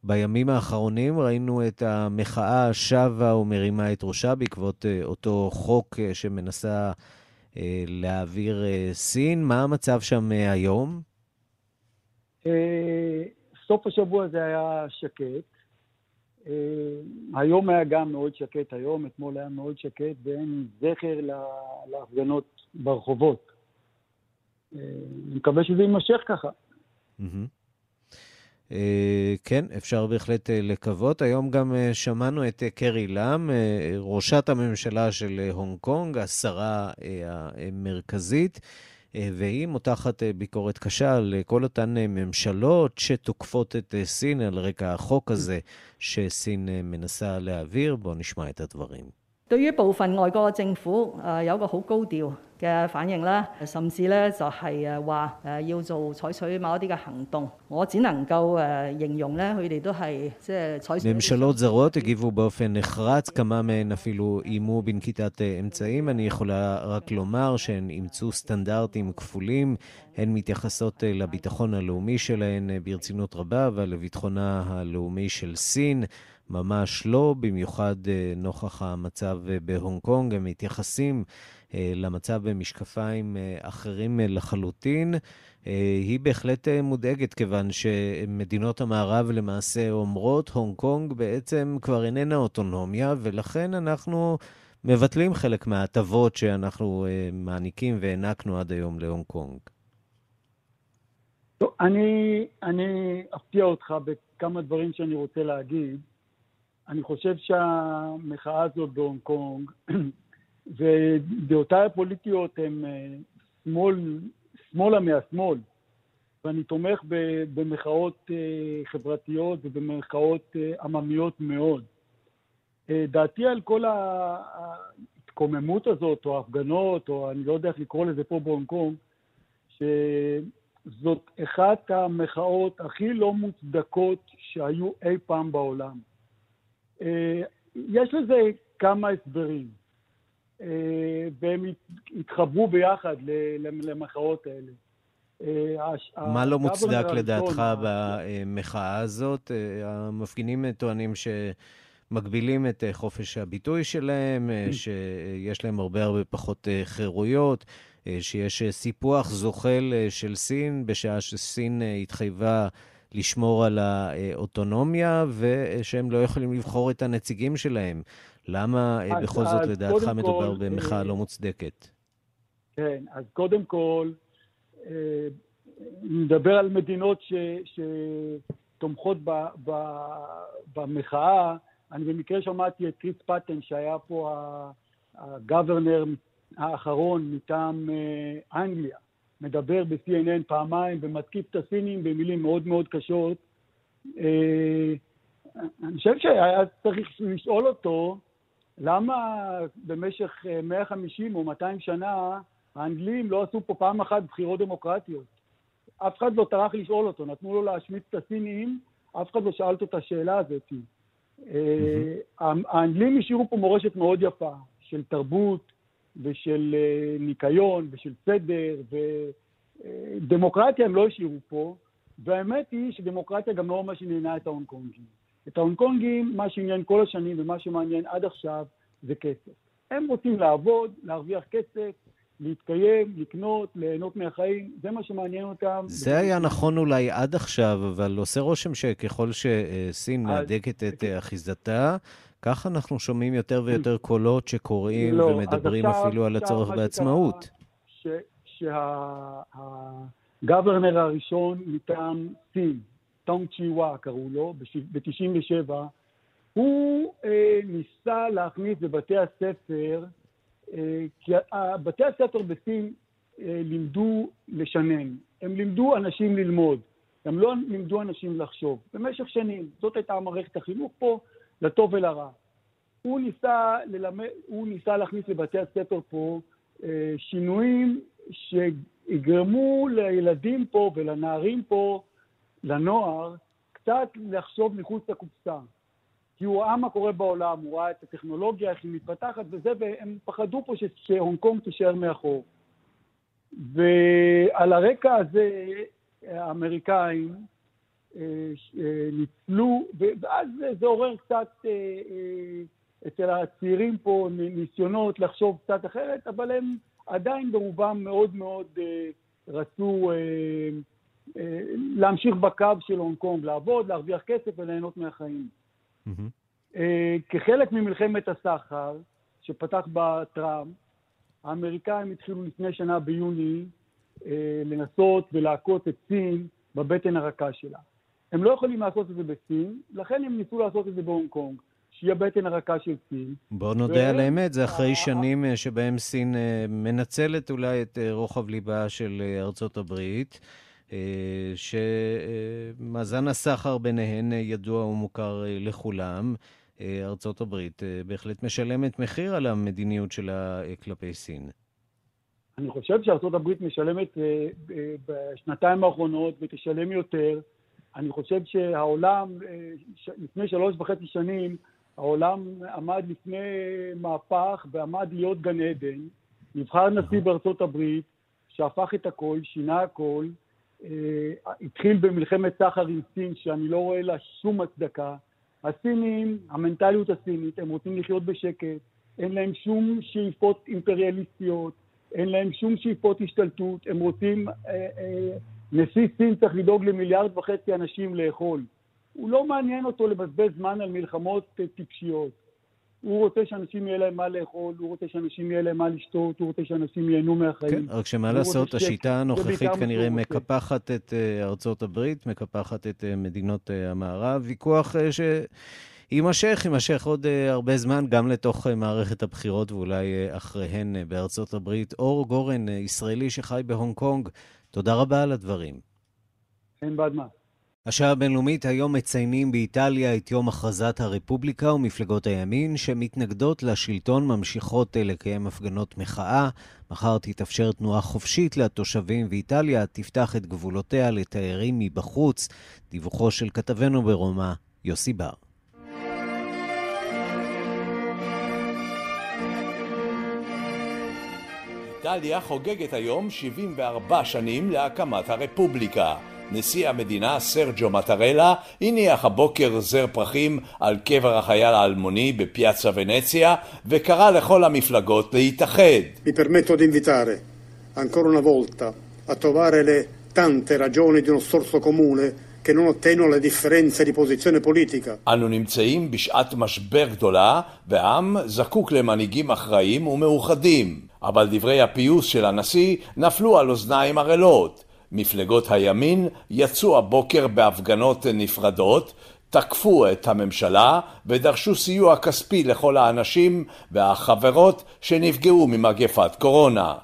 בימים האחרונים ראינו את המחאה שבה ומרימה את ראשה בעקבות אה, אותו חוק אה, שמנסה אה, להעביר סין. מה המצב שם היום? סוף השבוע זה היה שקט. היום היה גם מאוד שקט היום, אתמול היה מאוד שקט, ואין זכר להפגנות ברחובות. אני מקווה שזה יימשך ככה. Mm-hmm. כן, אפשר בהחלט לקוות. היום גם שמענו את קרי לאם, ראשת הממשלה של הונג קונג, השרה המרכזית. והיא מותחת ביקורת קשה על כל אותן ממשלות שתוקפות את סין על רקע החוק הזה שסין מנסה להעביר. בואו נשמע את הדברים. 对于部分外国嘅政府诶有个好高调嘅反应啦，甚至咧就系诶话诶要做采取某一啲嘅行动。我只能够诶形容咧，佢哋都系即系采取。ממשלות זרות הגיבו באופן נחרץ, כמה מהן אפילו איימו בנקיטת אמצעים. אני יכולה רק לומר שהן אימצו סטנדרטים כפולים, הן מתייחסות לביטחון הלאומי שלהן ברצינות רבה ולביטחונה הלאומי של סין. ממש לא, במיוחד נוכח המצב בהונג קונג. הם מתייחסים למצב במשקפיים אחרים לחלוטין. היא בהחלט מודאגת, כיוון שמדינות המערב למעשה אומרות, הונג קונג בעצם כבר איננה אוטונומיה, ולכן אנחנו מבטלים חלק מההטבות שאנחנו מעניקים והענקנו עד היום להונג קונג. טוב, אני, אני אפתיע אותך בכמה דברים שאני רוצה להגיד. אני חושב שהמחאה הזאת בהונג קונג ודעותיי הפוליטיות הן שמאל, שמאלה מהשמאל, ואני תומך במחאות חברתיות ובמחאות עממיות מאוד. דעתי על כל ההתקוממות הזאת, או ההפגנות, או אני לא יודע איך לקרוא לזה פה בהונג קונג, שזאת אחת המחאות הכי לא מוצדקות שהיו אי פעם בעולם. יש לזה כמה הסברים, והם התחברו ביחד למחאות האלה. מה לא מוצדק לדעתך במחאה הזאת? המפגינים טוענים שמגבילים את חופש הביטוי שלהם, שיש להם הרבה הרבה פחות חירויות, שיש סיפוח זוחל של סין, בשעה שסין התחייבה לשמור על האוטונומיה, ושהם לא יכולים לבחור את הנציגים שלהם. למה אז, בכל אז זאת לדעתך מדובר כל, במחאה לא מוצדקת? כן, אז קודם כל, נדבר על מדינות ש, שתומכות ב, ב, במחאה. אני במקרה שמעתי את קריס פטן, שהיה פה הגוורנר האחרון מטעם אנגליה. מדבר ב-CNN פעמיים ומתקיף את הסינים במילים מאוד מאוד קשות. אני חושב שהיה צריך לשאול אותו למה במשך 150 או 200 שנה האנגלים לא עשו פה פעם אחת בחירות דמוקרטיות. אף אחד לא טרח לשאול אותו, נתנו לו להשמיץ את הסינים, אף אחד לא שאל אותו את השאלה הזאת. האנגלים השאירו פה מורשת מאוד יפה של תרבות, ושל ניקיון ושל סדר ודמוקרטיה הם לא השאירו פה, והאמת היא שדמוקרטיה גם לא מה שעניינה את ההונג קונגים. את ההונג קונגים, מה שעניין כל השנים ומה שמעניין עד עכשיו זה כסף. הם רוצים לעבוד, להרוויח כסף, להתקיים, לקנות, ליהנות מהחיים, זה מה שמעניין אותם. זה היה נכון אולי עד עכשיו, אבל עושה רושם שככל שסין מהדקת את אחיזתה, כך אנחנו שומעים יותר ויותר קולות שקוראים לא, ומדברים עכשיו, אפילו על הצורך בעצמאות. שהגוורנר הראשון מטעם סין, טונג צ'י ואה קראו לו, ב-97, הוא אה, ניסה להכניס בבתי הספר, אה, כי בתי הספר בסין אה, לימדו לשנן, הם לימדו אנשים ללמוד, הם לא לימדו אנשים לחשוב, במשך שנים. זאת הייתה מערכת החינוך פה, לטוב ולרע. הוא ניסה, ללמד, הוא ניסה להכניס לבתי הספר פה אה, שינויים שיגרמו לילדים פה ולנערים פה, לנוער, קצת לחשוב מחוץ לקופסה. כי הוא ראה מה קורה בעולם, הוא ראה את הטכנולוגיה, איך היא מתפתחת וזה, והם פחדו פה שהונג קונג תישאר מאחור. ועל הרקע הזה, האמריקאים ניצלו, ואז זה עורר קצת אה, אצל הצעירים פה ניסיונות לחשוב קצת אחרת, אבל הם עדיין ברובם מאוד מאוד רצו להמשיך בקו של הונג קונג, לעבוד, להרוויח כסף וליהנות מהחיים. Mm-hmm. כחלק ממלחמת הסחר שפתח בה טראמפ, האמריקאים התחילו לפני שנה ביוני לנסות ולהכות את סין בבטן הרכה שלה. הם לא יכולים לעשות את זה בסין, לכן הם ניסו לעשות את זה בהונג קונג. שהיא הבטן הרכה של סין. בוא נודה על האמת, זה אחרי שנים אה, שבהם סין אה, מנצלת אולי את אה, רוחב ליבה של ארצות הברית, שמאזן הסחר ביניהן ידוע ומוכר לכולם. ארצות הברית בהחלט משלמת מחיר על המדיניות שלה כלפי סין. אני חושב שארצות הברית משלמת בשנתיים האחרונות ותשלם יותר. אני חושב שהעולם, לפני שלוש וחצי שנים, העולם עמד לפני מהפך ועמד להיות גן עדן. נבחר נשיא בארצות הברית, שהפך את הכל, שינה הכל, אה, התחיל במלחמת סחר עם סין, שאני לא רואה לה שום הצדקה. הסינים, המנטליות הסינית, הם רוצים לחיות בשקט, אין להם שום שאיפות אימפריאליסטיות, אין להם שום שאיפות השתלטות, הם רוצים, אה, אה, נשיא סין צריך לדאוג למיליארד וחצי אנשים לאכול. הוא לא מעניין אותו לבזבז זמן על מלחמות אה, טיפשיות. הוא רוצה שאנשים יהיה להם מה לאכול, הוא רוצה שאנשים יהיה להם מה לשתות, הוא רוצה שאנשים ייהנו מהחיים. כן, רק שמה לעשות, השיטה הנוכחית כנראה מקפחת את אה, ארצות הברית, מקפחת את אה, מדינות המערב. ויכוח ש... יימשך, יימשך עוד הרבה זמן, גם לתוך מערכת הבחירות ואולי אחריהן בארצות הברית. אור גורן, ישראלי שחי בהונג קונג, תודה רבה על הדברים. אין בעד מה. השעה הבינלאומית היום מציינים באיטליה את יום הכרזת הרפובליקה ומפלגות הימין שמתנגדות לשלטון ממשיכות לקיים הפגנות מחאה. מחר תתאפשר תנועה חופשית לתושבים ואיטליה תפתח את גבולותיה לתיירים מבחוץ. דיווחו של כתבנו ברומא, יוסי בר. איטליה חוגגת היום 74 שנים להקמת הרפובליקה. נשיא המדינה סרג'ו מטרלה הניח הבוקר זר פרחים על קבר החייל האלמוני בפיאצה ונציה וקרא לכל המפלגות להתאחד. Mi permetto di invitare ancora una volta a trovare le tante ragioni di uno sforzo comune che non attenuano le differenze di posizione politica. אנו נמצאים בשעת משבר גדולה והעם זקוק למנהיגים אחראיים ומאוחדים אבל דברי הפיוס של הנשיא נפלו על אוזניים ערלות מפלגות הימין יצאו הבוקר בהפגנות נפרדות, תקפו את הממשלה ודרשו סיוע כספי לכל האנשים והחברות שנפגעו ממגפת קורונה.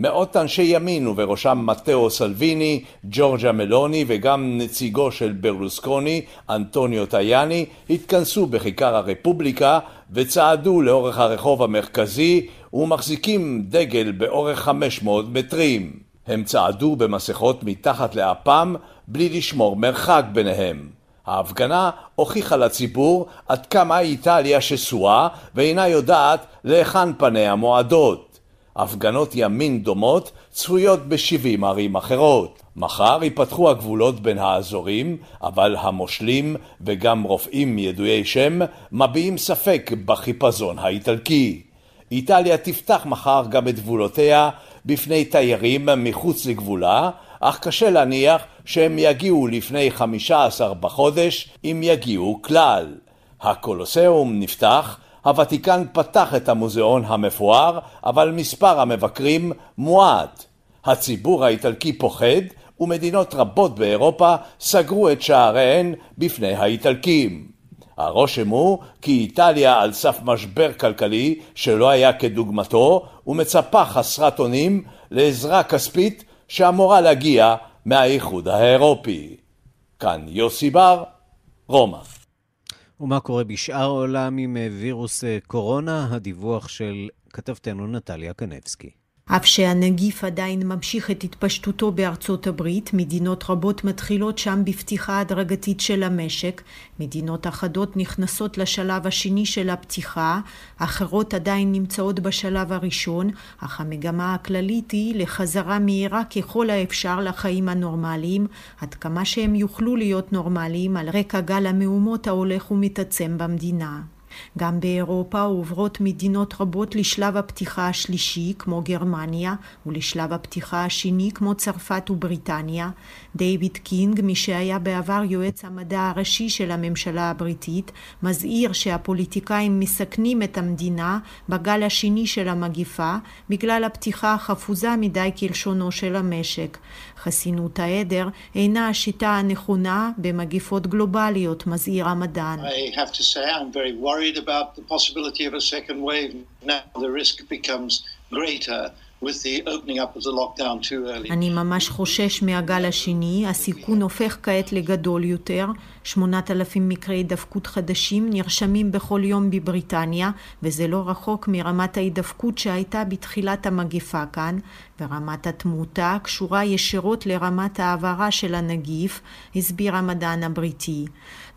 מאות אנשי ימין ובראשם מתאו סלוויני, ג'ורג'ה מלוני וגם נציגו של ברלוסקוני, אנטוניו טייאני, התכנסו בכיכר הרפובליקה וצעדו לאורך הרחוב המרכזי ומחזיקים דגל באורך 500 מטרים. הם צעדו במסכות מתחת לאפם בלי לשמור מרחק ביניהם. ההפגנה הוכיחה לציבור עד כמה איטליה שסועה ואינה יודעת להיכן פניה מועדות. הפגנות ימין דומות צפויות ב-70 ערים אחרות. מחר ייפתחו הגבולות בין האזורים, אבל המושלים וגם רופאים ידועי שם מביעים ספק בחיפזון האיטלקי. איטליה תפתח מחר גם את גבולותיה בפני תיירים מחוץ לגבולה, אך קשה להניח שהם יגיעו לפני 15 בחודש, אם יגיעו כלל. הקולוסיאום נפתח, הוותיקן פתח את המוזיאון המפואר, אבל מספר המבקרים מועט. הציבור האיטלקי פוחד, ומדינות רבות באירופה סגרו את שעריהן בפני האיטלקים. הרושם הוא כי איטליה על סף משבר כלכלי שלא היה כדוגמתו ומצפה חסרת אונים לעזרה כספית שאמורה להגיע מהאיחוד האירופי. כאן יוסי בר, רומא. ומה קורה בשאר העולם עם וירוס קורונה? הדיווח של כתבתנו נטליה קנבסקי. אף שהנגיף עדיין ממשיך את התפשטותו בארצות הברית, מדינות רבות מתחילות שם בפתיחה הדרגתית של המשק, מדינות אחדות נכנסות לשלב השני של הפתיחה, אחרות עדיין נמצאות בשלב הראשון, אך המגמה הכללית היא לחזרה מהירה ככל האפשר לחיים הנורמליים, עד כמה שהם יוכלו להיות נורמליים על רקע גל המהומות ההולך ומתעצם במדינה. גם באירופה עוברות מדינות רבות לשלב הפתיחה השלישי, כמו גרמניה, ולשלב הפתיחה השני, כמו צרפת ובריטניה. דיוויד קינג, מי שהיה בעבר יועץ המדע הראשי של הממשלה הבריטית, מזהיר שהפוליטיקאים מסכנים את המדינה בגל השני של המגיפה, בגלל הפתיחה החפוזה מדי כלשונו של המשק. חסינות העדר אינה השיטה הנכונה במגיפות גלובליות, מזהיר המדען. I have to say I'm very worried about the possibility of a second wave. Now the risk becomes greater. אני ממש חושש מהגל השני, הסיכון הופך כעת לגדול יותר. 8,000 מקרי הידבקות חדשים נרשמים בכל יום בבריטניה, וזה לא רחוק מרמת ההידבקות שהייתה בתחילת המגפה כאן, ורמת התמותה קשורה ישירות לרמת העברה של הנגיף, הסביר המדען הבריטי.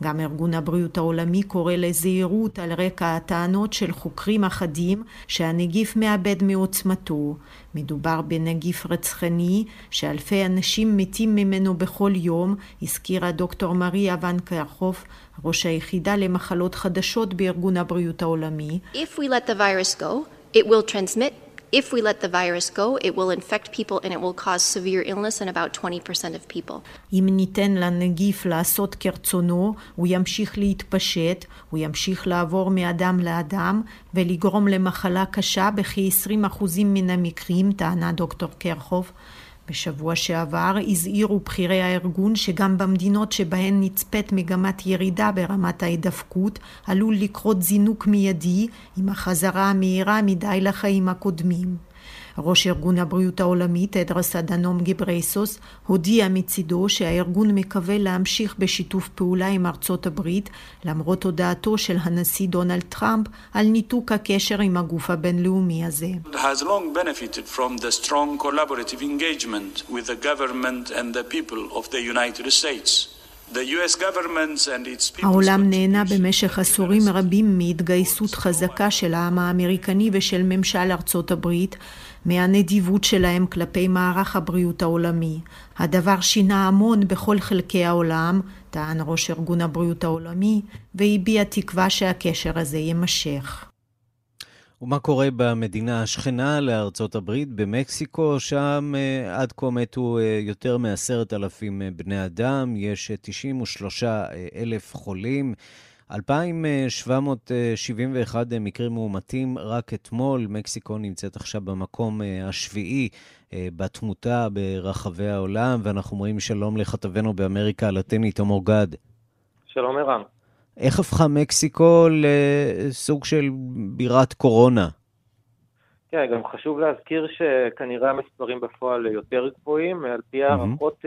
גם ארגון הבריאות העולמי קורא לזהירות על רקע הטענות של חוקרים אחדים שהנגיף מאבד מעוצמתו. מדובר בנגיף רצחני שאלפי אנשים מתים ממנו בכל יום, הזכירה דוקטור מריה ון קרחוף, ראש היחידה למחלות חדשות בארגון הבריאות העולמי. If we let the virus go, it will transmit If we let the virus go, it will infect people and it will cause severe illness in about 20% of people. אם ניתן לנגיף לעשות כרצונו, הוא ימשיך להתפשט, הוא ימשיך לעבור מאדם לאדם ולגרום למחלה קשה בכ-20% מן המקרים, טענה דוקטור קרחוב. בשבוע שעבר הזהירו בכירי הארגון שגם במדינות שבהן נצפית מגמת ירידה ברמת ההידפקות עלול לקרות זינוק מיידי עם החזרה המהירה מדי לחיים הקודמים. ראש ארגון הבריאות העולמי, תדרס אדנום גיברייסוס, הודיע מצידו שהארגון מקווה להמשיך בשיתוף פעולה עם ארצות הברית, למרות הודעתו של הנשיא דונלד טראמפ על ניתוק הקשר עם הגוף הבינלאומי הזה. העולם נהנה במשך עשורים רבים מהתגייסות חזקה של העם האמריקני ושל ממשל ארצות הברית, מהנדיבות שלהם כלפי מערך הבריאות העולמי. הדבר שינה המון בכל חלקי העולם, טען ראש ארגון הבריאות העולמי, והביע תקווה שהקשר הזה יימשך. ומה קורה במדינה השכנה לארצות הברית, במקסיקו? שם uh, עד כה מתו uh, יותר מעשרת אלפים בני אדם, יש 93 אלף חולים. 2,771 מקרים מאומתים רק אתמול. מקסיקו נמצאת עכשיו במקום השביעי בתמותה ברחבי העולם, ואנחנו אומרים שלום לכתבנו באמריקה הלטינית, עמור גד. שלום ערן. איך הפכה מקסיקו לסוג של בירת קורונה? כן, גם חשוב להזכיר שכנראה המספרים בפועל יותר גבוהים, על פי הערכות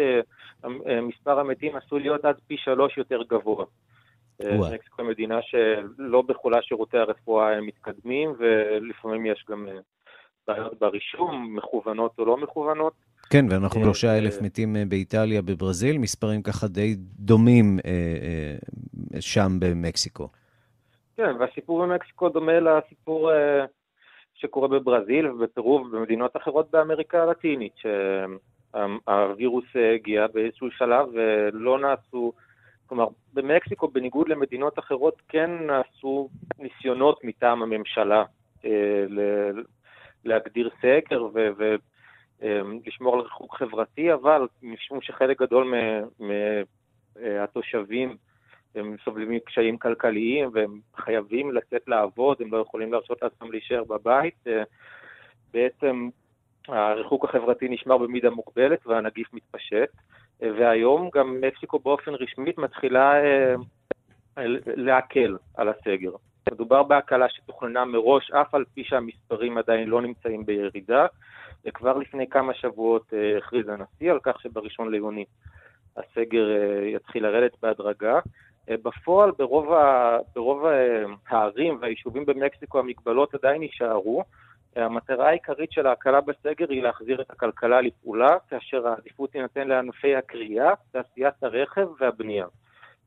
מספר המתים עשוי להיות עד פי שלוש יותר גבוה. מקסיקו היא מדינה שלא בכולה שירותי הרפואה הם מתקדמים, ולפעמים יש גם בעיות ברישום, מכוונות או לא מכוונות. כן, ואנחנו שלושה אלף מתים באיטליה, בברזיל, מספרים ככה די דומים שם במקסיקו. כן, והסיפור במקסיקו דומה לסיפור שקורה בברזיל ובפרו ובמדינות אחרות באמריקה הלטינית, שהווירוס הגיע באיזשהו שלב ולא נעשו, כלומר, במקסיקו, בניגוד למדינות אחרות, כן נעשו ניסיונות מטעם הממשלה להגדיר סגר ולשמור על ריחוק חברתי, אבל משום שחלק גדול מהתושבים הם סובלים מקשיים כלכליים והם חייבים לצאת לעבוד, הם לא יכולים להרשות לעצמם להישאר בבית. בעצם הריחוק החברתי נשמר במידה מוגבלת והנגיף מתפשט, והיום גם מקסיקו באופן רשמית מתחילה להקל על הסגר. מדובר בהקלה שתוכננה מראש, אף על פי שהמספרים עדיין לא נמצאים בירידה, וכבר לפני כמה שבועות הכריז הנשיא על כך שבראשון ליוני הסגר יתחיל לרדת בהדרגה. בפועל, ברוב, ה, ברוב הערים והיישובים במקסיקו המגבלות עדיין יישארו. המטרה העיקרית של ההקלה בסגר היא להחזיר את הכלכלה לפעולה, כאשר העדיפות תינתן לענפי הקריאה, תעשיית הרכב והבנייה.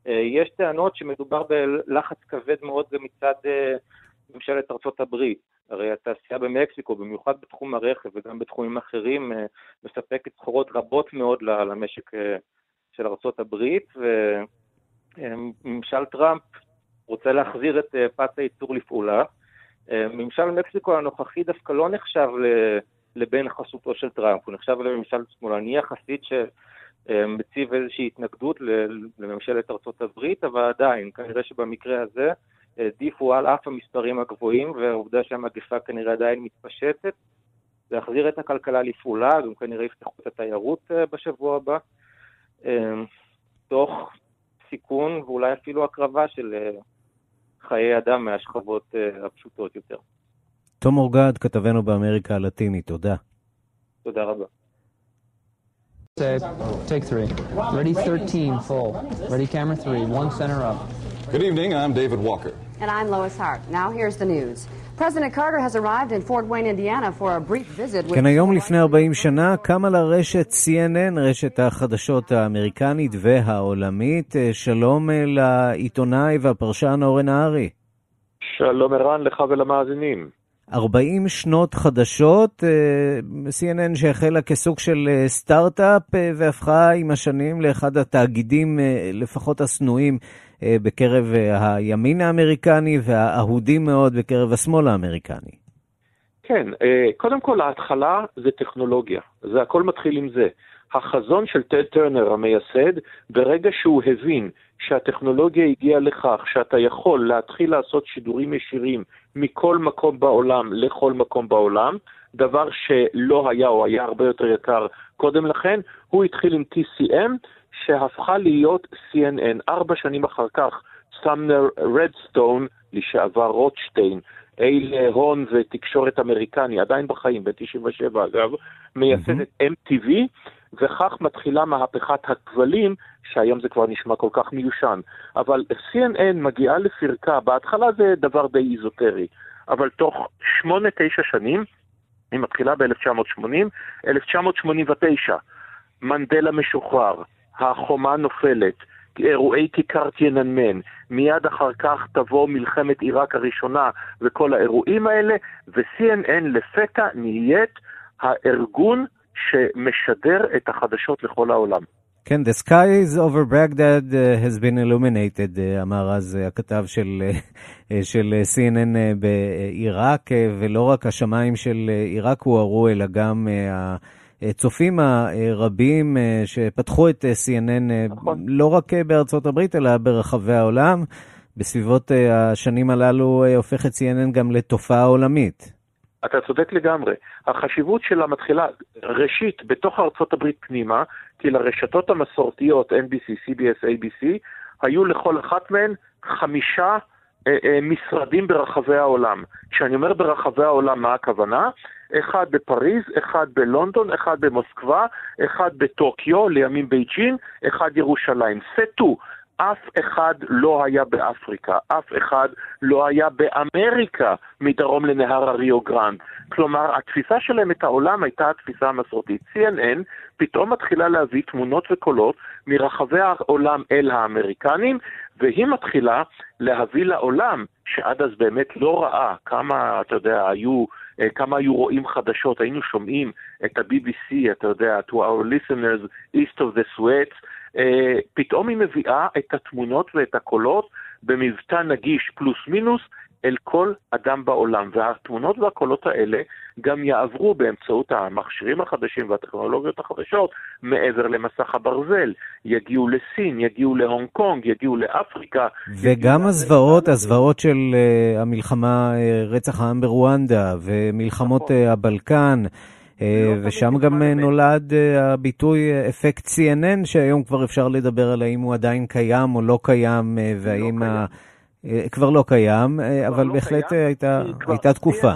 יש טענות שמדובר בלחץ כבד מאוד גם מצד ממשלת ארצות הברית. הרי התעשייה במקסיקו, במיוחד בתחום הרכב וגם בתחומים אחרים, מספקת סחורות רבות מאוד למשק של ארצות הברית, וממשל טראמפ רוצה להחזיר את פס הייצור לפעולה. ממשל מקסיקו הנוכחי דווקא לא נחשב לבן חסותו של טראמפ, הוא נחשב לממשל שמאלני יחסית שמציב איזושהי התנגדות לממשלת ארצות הברית, אבל עדיין, כנראה שבמקרה הזה העדיפו על אף המספרים הגבוהים, והעובדה שהמגפה כנראה עדיין מתפשטת, להחזיר את הכלכלה לפעולה, גם כנראה יפתחו את התיירות אה, בשבוע הבא, אה, תוך סיכון ואולי אפילו הקרבה של אה, חיי אדם מהשכבות הפשוטות יותר. תום אורגד, כתבנו באמריקה הלטינית, תודה. תודה רבה. Take three. Ready 13, full. Ready camera three, one center up. Good evening, I'm David Walker. And I'm Lois Hart. Now here's the news. President Carter has arrived in Fort Wayne, Indiana for a brief visit with... כן, היום לפני 40 שנה קמה לרשת CNN, רשת החדשות האמריקנית והעולמית. שלום לעיתונאי והפרשן אורן נהרי. שלום ערן לך ולמאזינים. 40 שנות חדשות, CNN שהחלה כסוג של סטארט-אפ והפכה עם השנים לאחד התאגידים לפחות השנואים בקרב הימין האמריקני והאהודים מאוד בקרב השמאל האמריקני. כן, קודם כל ההתחלה זה טכנולוגיה, זה הכל מתחיל עם זה. החזון של טד טרנר המייסד, ברגע שהוא הבין שהטכנולוגיה הגיעה לכך שאתה יכול להתחיל לעשות שידורים ישירים מכל מקום בעולם לכל מקום בעולם, דבר שלא היה או היה הרבה יותר יקר קודם לכן, הוא התחיל עם TCM, שהפכה להיות CNN. ארבע שנים אחר כך, סמנר רדסטון, לשעבר רוטשטיין, אייל הון ותקשורת אמריקני, עדיין בחיים, ב-97 אגב, מייסד את MTV, וכך מתחילה מהפכת הכבלים, שהיום זה כבר נשמע כל כך מיושן. אבל CNN מגיעה לפרקה, בהתחלה זה דבר די איזוטרי, אבל תוך שמונה, תשע שנים, היא מתחילה ב-1980, 1989, מנדלה משוחרר, החומה נופלת, אירועי כיכר טייננמן, מיד אחר כך תבוא מלחמת עיראק הראשונה וכל האירועים האלה, ו-CNN לפתע נהיית הארגון שמשדר את החדשות לכל העולם. כן, The skies over Baghdad uh, has been illuminated, uh, אמר אז uh, הכתב של, של CNN בעיראק, ולא רק השמיים של עיראק הוארו, אלא גם הצופים הרבים uh, שפתחו את uh, CNN, uh, נכון. לא רק בארצות הברית, אלא ברחבי העולם. בסביבות השנים הללו uh, הופכת CNN גם לתופעה עולמית. אתה צודק לגמרי. החשיבות שלה מתחילה, ראשית, בתוך ארצות הברית פנימה, כי לרשתות המסורתיות, NBC, CBS, ABC, היו לכל אחת מהן חמישה אה, אה, משרדים ברחבי העולם. כשאני אומר ברחבי העולם, מה הכוונה? אחד בפריז, אחד בלונדון, אחד במוסקבה, אחד בטוקיו, לימים בייג'ין, אחד ירושלים. סטו. אף אחד לא היה באפריקה, אף אחד לא היה באמריקה מדרום לנהר הריו גרנד. כלומר, התפיסה שלהם את העולם הייתה התפיסה המסורתית. CNN פתאום מתחילה להביא תמונות וקולות מרחבי העולם אל האמריקנים, והיא מתחילה להביא לעולם, שעד אז באמת לא ראה כמה, אתה יודע, היו, אה, כמה היו רואים חדשות, היינו שומעים את ה-BBC, אתה יודע, to our listeners, east of the אה, פתאום היא מביאה את התמונות ואת הקולות במבטא נגיש פלוס מינוס אל כל אדם בעולם, והתמונות והקולות האלה גם יעברו באמצעות המכשירים החדשים והטכנולוגיות החדשות מעבר למסך הברזל, יגיעו לסין, יגיעו להונג קונג, יגיעו לאפריקה. וגם הזוועות, הזוועות של uh, המלחמה, uh, רצח העם ברואנדה ומלחמות uh, הבלקן. אה, ושם גם אה, נולד אה, הביטוי אפקט CNN, שהיום כבר אפשר לדבר על האם הוא עדיין קיים או לא קיים, והאם... ה... כבר לא קיים, אבל לא בהחלט הייתה תקופה.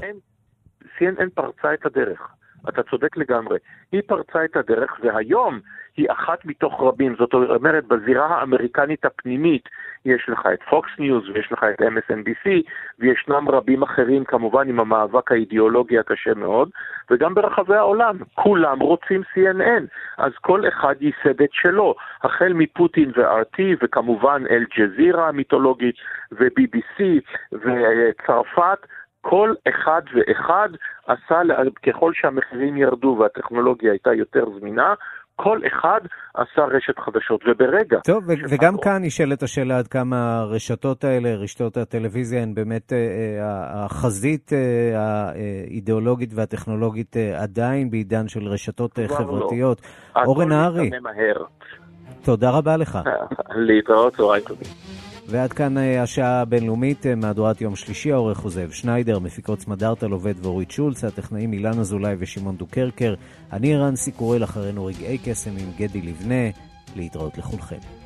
CNN פרצה את הדרך. אתה צודק לגמרי. היא פרצה את הדרך, והיום היא אחת מתוך רבים. זאת אומרת, בזירה האמריקנית הפנימית יש לך את פוקס ניוז ויש לך את MSNBC, וישנם רבים אחרים כמובן עם המאבק האידיאולוגי הקשה מאוד, וגם ברחבי העולם, כולם רוצים CNN, אז כל אחד ייסד את שלו, החל מפוטין ו-RT, וכמובן אל-ג'זירה המיתולוגית, ו-BBC, וצרפת, כל אחד ואחד עשה, ככל שהמחירים ירדו והטכנולוגיה הייתה יותר זמינה, כל אחד עשה רשת חדשות, וברגע... טוב, ו- וגם כאן נשאלת השאלה עד כמה הרשתות האלה, רשתות הטלוויזיה, הן באמת אה, אה, החזית אה, האידיאולוגית והטכנולוגית אה, עדיין בעידן של רשתות אה, חברתיות. לא. אורן נהרי. תודה רבה לך. להתראות, צהריים טובים. ועד כאן אה, השעה הבינלאומית, אה, מהדורת יום שלישי, העורך הוא זאב שניידר, מפיקות סמדארטה לובד ואורית שולץ, הטכנאים אילן אזולאי ושמעון דוקרקר, אני ערן סיקורל, אחרינו רגעי קסם עם גדי לבנה, להתראות לכולכם.